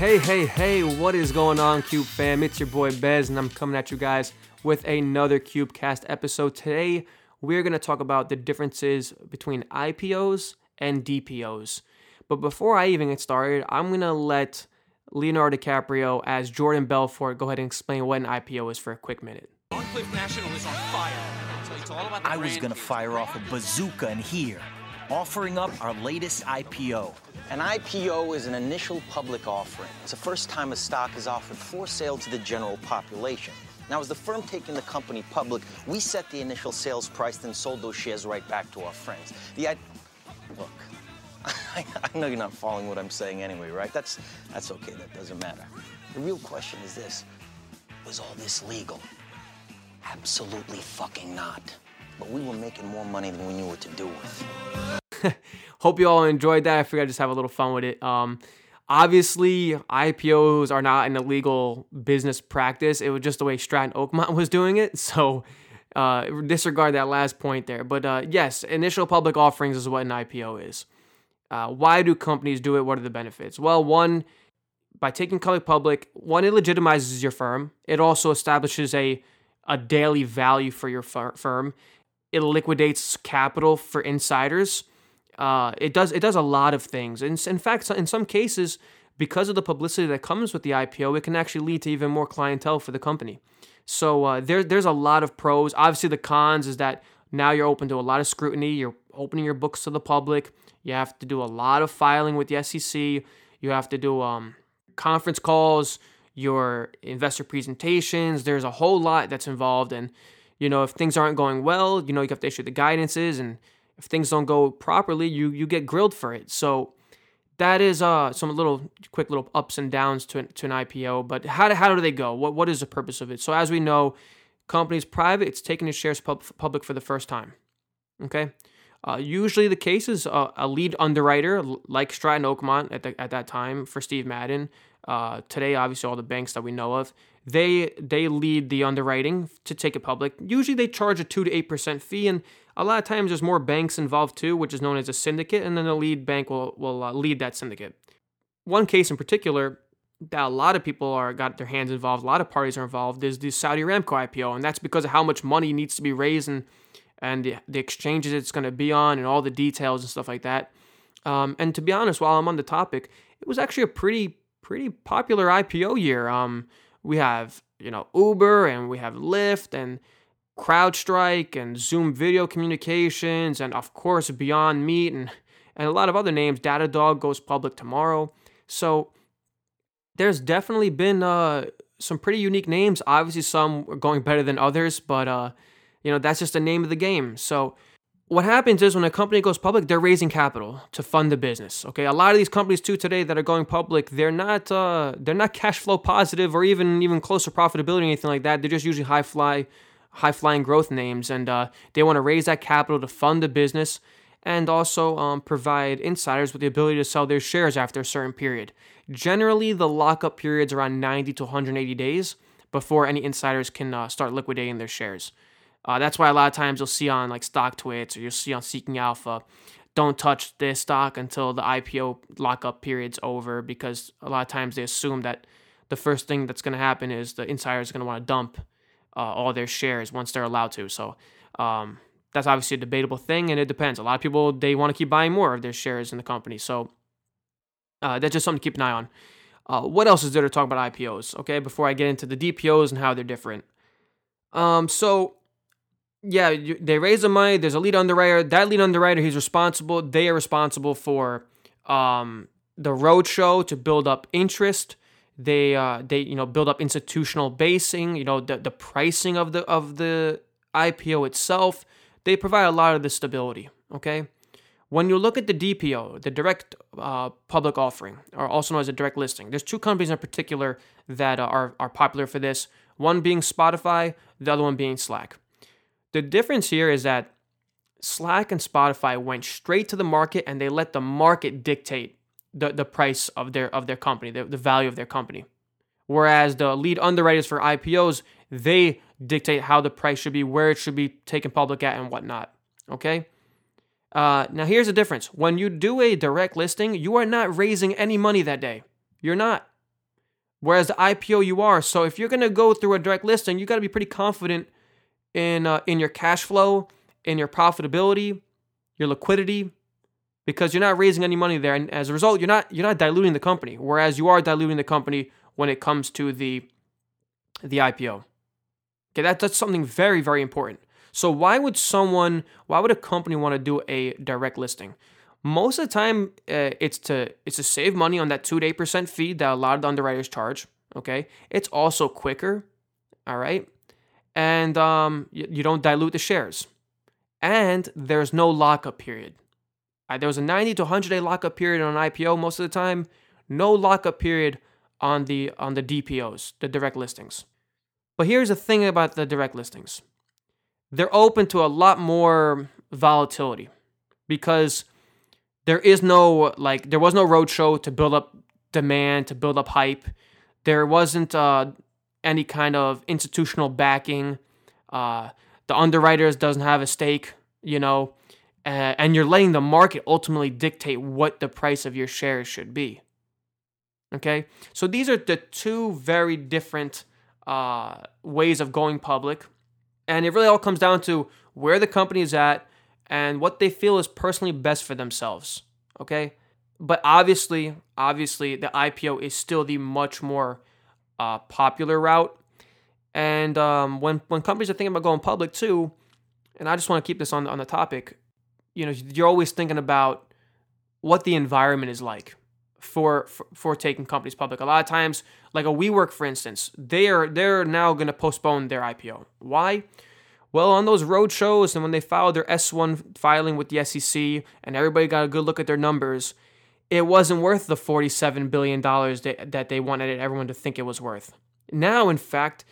Hey, hey, hey, what is going on, Cube fam? It's your boy Bez, and I'm coming at you guys with another CubeCast episode. Today, we're going to talk about the differences between IPOs and DPOs. But before I even get started, I'm going to let Leonardo DiCaprio as Jordan Belfort go ahead and explain what an IPO is for a quick minute. Cliff National is on fire. So it's all about the I was gonna fire off a bazooka in here, offering up our latest IPO. An IPO is an initial public offering. It's the first time a stock is offered for sale to the general population. Now, as the firm taking the company public, we set the initial sales price, then sold those shares right back to our friends. The I- look, I, know you're not following what I'm saying anyway, right? That's that's okay. That doesn't matter. The real question is this: Was all this legal? Absolutely fucking not. But we were making more money than we knew what to do with. Hope you all enjoyed that. I figured I'd just have a little fun with it. Um, obviously, IPOs are not an illegal business practice. It was just the way Stratton Oakmont was doing it. So uh, disregard that last point there. But uh, yes, initial public offerings is what an IPO is. Uh, why do companies do it? What are the benefits? Well, one, by taking company public, one, it legitimizes your firm. It also establishes a a daily value for your fir- firm. It liquidates capital for insiders. Uh, it does it does a lot of things. In, in fact, in some cases, because of the publicity that comes with the IPO, it can actually lead to even more clientele for the company. So uh, there there's a lot of pros. Obviously, the cons is that now you're open to a lot of scrutiny. You're opening your books to the public. You have to do a lot of filing with the SEC. You have to do um, conference calls, your investor presentations. There's a whole lot that's involved, and you know if things aren't going well, you know you have to issue the guidances, and if things don't go properly, you you get grilled for it. So that is uh some little quick little ups and downs to an, to an IPO. But how do, how do they go? What what is the purpose of it? So as we know, companies private, it's taking its shares pub, public for the first time. Okay. Uh, usually the case is uh, a lead underwriter like Stratton Oakmont at, the, at that time for Steve Madden. Uh, today, obviously, all the banks that we know of, they they lead the underwriting to take it public. Usually, they charge a two to eight percent fee, and a lot of times there's more banks involved too, which is known as a syndicate, and then the lead bank will will uh, lead that syndicate. One case in particular that a lot of people are got their hands involved, a lot of parties are involved, is the Saudi Aramco IPO, and that's because of how much money needs to be raised and and the, the exchanges it's going to be on and all the details and stuff like that. Um, and to be honest, while I'm on the topic, it was actually a pretty pretty popular IPO year. Um, we have you know Uber and we have Lyft and CrowdStrike and Zoom Video Communications and of course Beyond Meat and and a lot of other names. Datadog goes public tomorrow, so there's definitely been uh, some pretty unique names. Obviously, some are going better than others, but uh, you know that's just the name of the game. So what happens is when a company goes public, they're raising capital to fund the business. Okay, a lot of these companies too today that are going public, they're not uh, they're not cash flow positive or even even close to profitability or anything like that. They're just usually high fly, high flying growth names, and uh, they want to raise that capital to fund the business and also um, provide insiders with the ability to sell their shares after a certain period. Generally, the lockup period's around 90 to 180 days before any insiders can uh, start liquidating their shares. Uh, that's why a lot of times you'll see on like StockTwits or you'll see on Seeking Alpha, don't touch this stock until the IPO lockup period's over because a lot of times they assume that the first thing that's going to happen is the insiders are going to want to dump uh, all their shares once they're allowed to. So um, that's obviously a debatable thing, and it depends. A lot of people they want to keep buying more of their shares in the company, so uh, that's just something to keep an eye on. Uh, what else is there to talk about IPOs? Okay, before I get into the DPOs and how they're different. Um, so yeah, they raise the money. There's a lead underwriter. That lead underwriter, he's responsible. They are responsible for um, the roadshow to build up interest. They uh, they you know build up institutional basing. You know the the pricing of the of the IPO itself. They provide a lot of the stability. Okay, when you look at the DPO, the direct uh, public offering, or also known as a direct listing, there's two companies in particular that are are popular for this. One being Spotify, the other one being Slack. The difference here is that Slack and Spotify went straight to the market and they let the market dictate the, the price of their of their company, the, the value of their company. Whereas the lead underwriters for IPOs, they dictate how the price should be, where it should be taken public at, and whatnot. Okay. Uh, now here's the difference: when you do a direct listing, you are not raising any money that day. You're not. Whereas the IPO, you are. So if you're going to go through a direct listing, you got to be pretty confident in uh, in your cash flow, in your profitability, your liquidity, because you're not raising any money there, and as a result, you're not you're not diluting the company. Whereas you are diluting the company when it comes to the the IPO. Okay, that, that's something very very important. So why would someone, why would a company want to do a direct listing? Most of the time, uh, it's to it's to save money on that two to eight percent fee that a lot of the underwriters charge. Okay, it's also quicker. All right, and um, you, don't dilute the shares, and there's no lockup period. Uh, there was a 90 to 100 day lockup period on an IPO most of the time. No lockup period on the on the DPOs, the direct listings. But here's the thing about the direct listings they're open to a lot more volatility because there is no like there was no roadshow to build up demand to build up hype there wasn't uh, any kind of institutional backing uh, the underwriters doesn't have a stake you know uh, and you're letting the market ultimately dictate what the price of your shares should be okay so these are the two very different uh, ways of going public and it really all comes down to where the company is at and what they feel is personally best for themselves. Okay. But obviously, obviously, the IPO is still the much more uh, popular route. And um, when when companies are thinking about going public too, and I just want to keep this on on the topic, you know, you're always thinking about what the environment is like for for, for taking companies public. A lot of times, like a WeWork, for instance, they are they're now going to postpone their IPO. Why? Well, on those road shows and when they filed their S1 filing with the SEC and everybody got a good look at their numbers, it wasn't worth the $47 billion that, they wanted everyone to think it was worth. Now, in fact,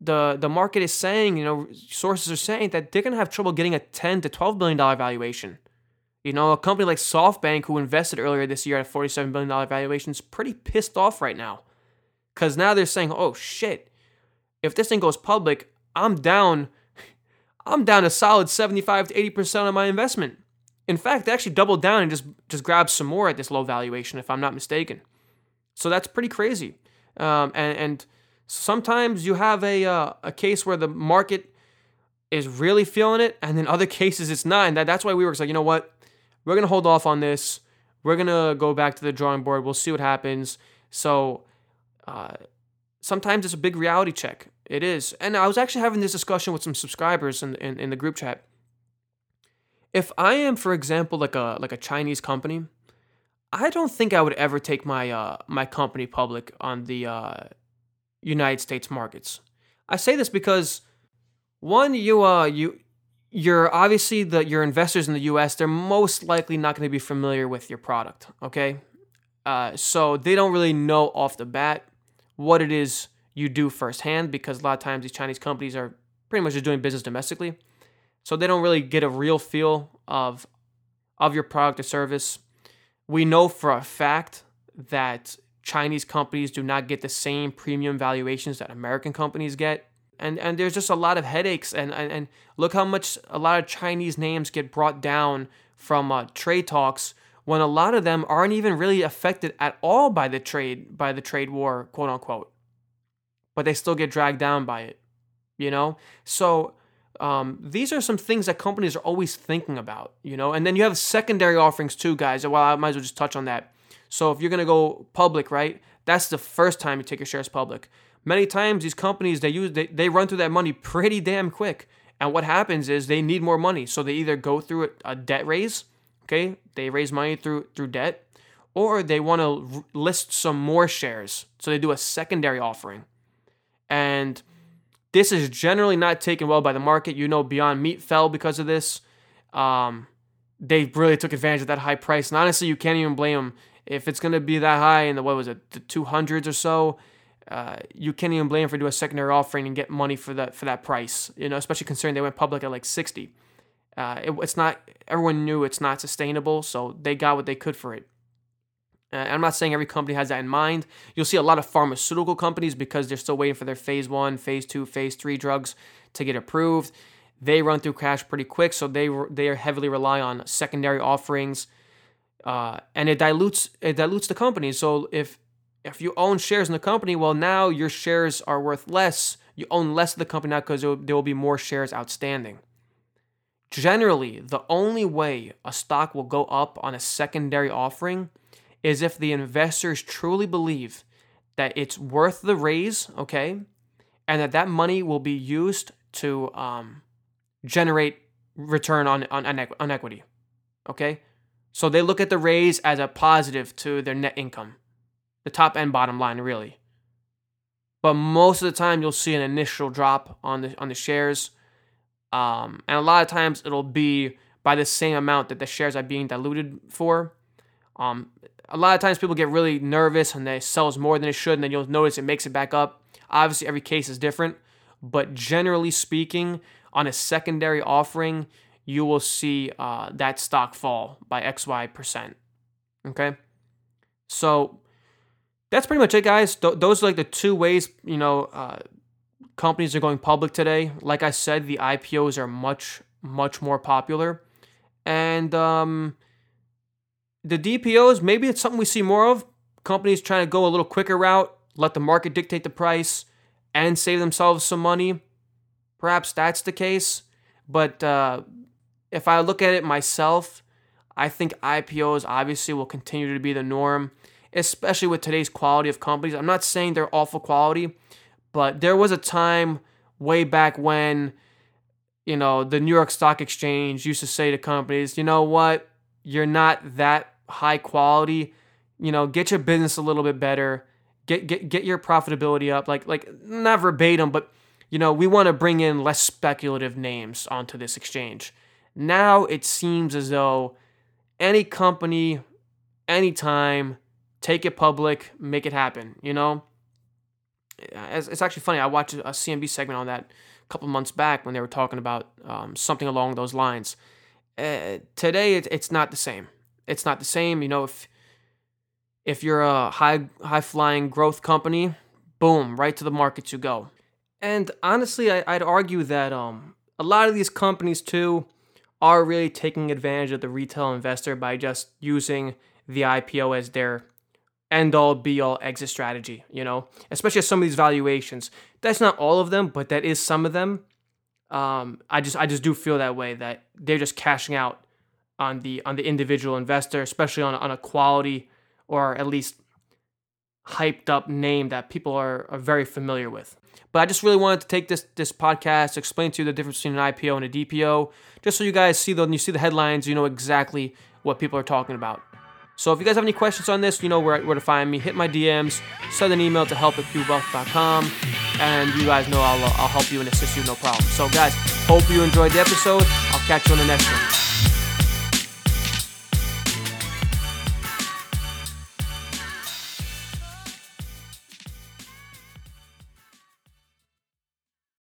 the, the market is saying, you know, sources are saying that they're going to have trouble getting a 10 to $12 billion valuation. You know, a company like SoftBank, who invested earlier this year at a $47 billion valuation, is pretty pissed off right now. Because now they're saying, oh shit, if this thing goes public, I'm down I'm down a solid 75 to 80% of my investment. In fact, they actually doubled down and just just grabbed some more at this low valuation, if I'm not mistaken. So that's pretty crazy. Um, and, and sometimes you have a uh, a case where the market is really feeling it, and then other cases it's not. And that, that's why we were like, you know what, we're gonna hold off on this. We're gonna go back to the drawing board. We'll see what happens. So uh, sometimes it's a big reality check. It is. And I was actually having this discussion with some subscribers in, in, in the group chat. If I am, for example, like a like a Chinese company, I don't think I would ever take my uh, my company public on the uh, United States markets. I say this because one, you uh you you're obviously the your investors in the U.S. They're most likely not going to be familiar with your product. Okay, uh, so they don't really know off the bat what it is you do firsthand because a lot of times these Chinese companies are pretty much just doing business domestically. So they don't really get a real feel of of your product or service. We know for a fact that Chinese companies do not get the same premium valuations that American companies get. And and there's just a lot of headaches and and, and look how much a lot of Chinese names get brought down from uh, trade talks when a lot of them aren't even really affected at all by the trade by the trade war, quote unquote but they still get dragged down by it, you know? So um, these are some things that companies are always thinking about, you know? And then you have secondary offerings too, guys. Well, I might as well just touch on that. So if you're to go public, right? That's the first time you take your shares public. Many times these companies they use they, they run through that money pretty damn quick. And what happens is they need more money. So they either go through a debt raise, okay? They raise money through through debt, or they want to list some more shares. So they do a secondary offering. And this is generally not taken well by the market. You know, Beyond Meat fell because of this. Um, they really took advantage of that high price. And honestly, you can't even blame them. If it's going to be that high in the, what was it, the 200s or so, uh, you can't even blame them for doing a secondary offering and get money for that for that price. You know, especially considering they went public at like 60. Uh, it, it's not everyone knew it's not sustainable, so they got what they could for it. Uh, I'm not saying every company has that in mind. You'll see a lot of pharmaceutical companies because they're still waiting for their phase one, phase two, phase three drugs to get approved. They run through cash pretty quick, so they they heavily rely on secondary offerings, uh, and it dilutes it dilutes the company. So if if you own shares in the company, well, now your shares are worth less. You own less of the company now because there will be more shares outstanding. Generally, the only way a stock will go up on a secondary offering is if the investors truly believe that it's worth the raise, okay, and that that money will be used to um, generate return on, on, on equity, okay? So they look at the raise as a positive to their net income, the top and bottom line, really. But most of the time, you'll see an initial drop on the on the shares um, and a lot of times it'll be by the same amount that the shares are being diluted for. Um, a lot of times people get really nervous and they sells more than it should, and then you'll notice it makes it back up. Obviously, every case is different, but generally speaking, on a secondary offering, you will see uh, that stock fall by XY percent. Okay, so that's pretty much it, guys. Th- those are like the two ways you know uh, companies are going public today. Like I said, the IPOs are much, much more popular. And um, the DPOs, maybe it's something we see more of. Companies trying to go a little quicker route, let the market dictate the price, and save themselves some money. Perhaps that's the case. But uh, if I look at it myself, I think IPOs obviously will continue to be the norm, especially with today's quality of companies. I'm not saying they're awful quality, but there was a time way back when, you know, the New York Stock Exchange used to say to companies, you know what, you're not that high quality. You know, get your business a little bit better. Get get get your profitability up. Like like not verbatim, but you know, we want to bring in less speculative names onto this exchange. Now it seems as though any company, anytime, take it public, make it happen, you know? it's actually funny. I watched a CNB segment on that a couple months back when they were talking about um, something along those lines. Uh, today, it, it's not the same. It's not the same. You know, if if you're a high high flying growth company, boom, right to the markets you go. And honestly, I, would argue that um, a lot of these companies too are really taking advantage of the retail investor by just using the IPO as their end all be all exit strategy, you know, especially some of these valuations. That's not all of them, but that is some of them. Um, I just I just do feel that way that they're just cashing out on the on the individual investor, especially on on a quality or at least hyped up name that people are, are very familiar with. But I just really wanted to take this this podcast explain to you the difference between an IPO and a DPO, just so you guys see the you see the headlines, you know exactly what people are talking about. So if you guys have any questions on this, you know where, where to find me. Hit my DMs, send an email to help at cubewealth.com, and you guys know I'll, I'll help you and assist you no problem. So guys, hope you enjoyed the episode. I'll catch you on the next one.